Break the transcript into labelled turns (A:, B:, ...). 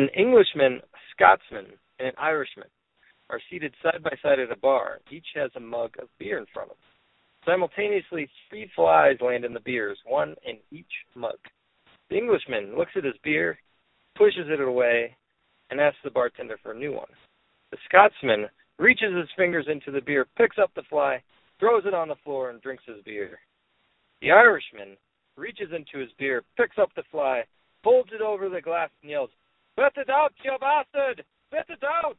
A: An Englishman, a Scotsman, and an Irishman are seated side by side at a bar. Each has a mug of beer in front of them. Simultaneously, three flies land in the beers, one in each mug. The Englishman looks at his beer, pushes it away, and asks the bartender for a new one. The Scotsman reaches his fingers into the beer, picks up the fly, throws it on the floor, and drinks his beer. The Irishman reaches into his beer, picks up the fly, folds it over the glass, and yells, Let it out, you bastard! Let it out!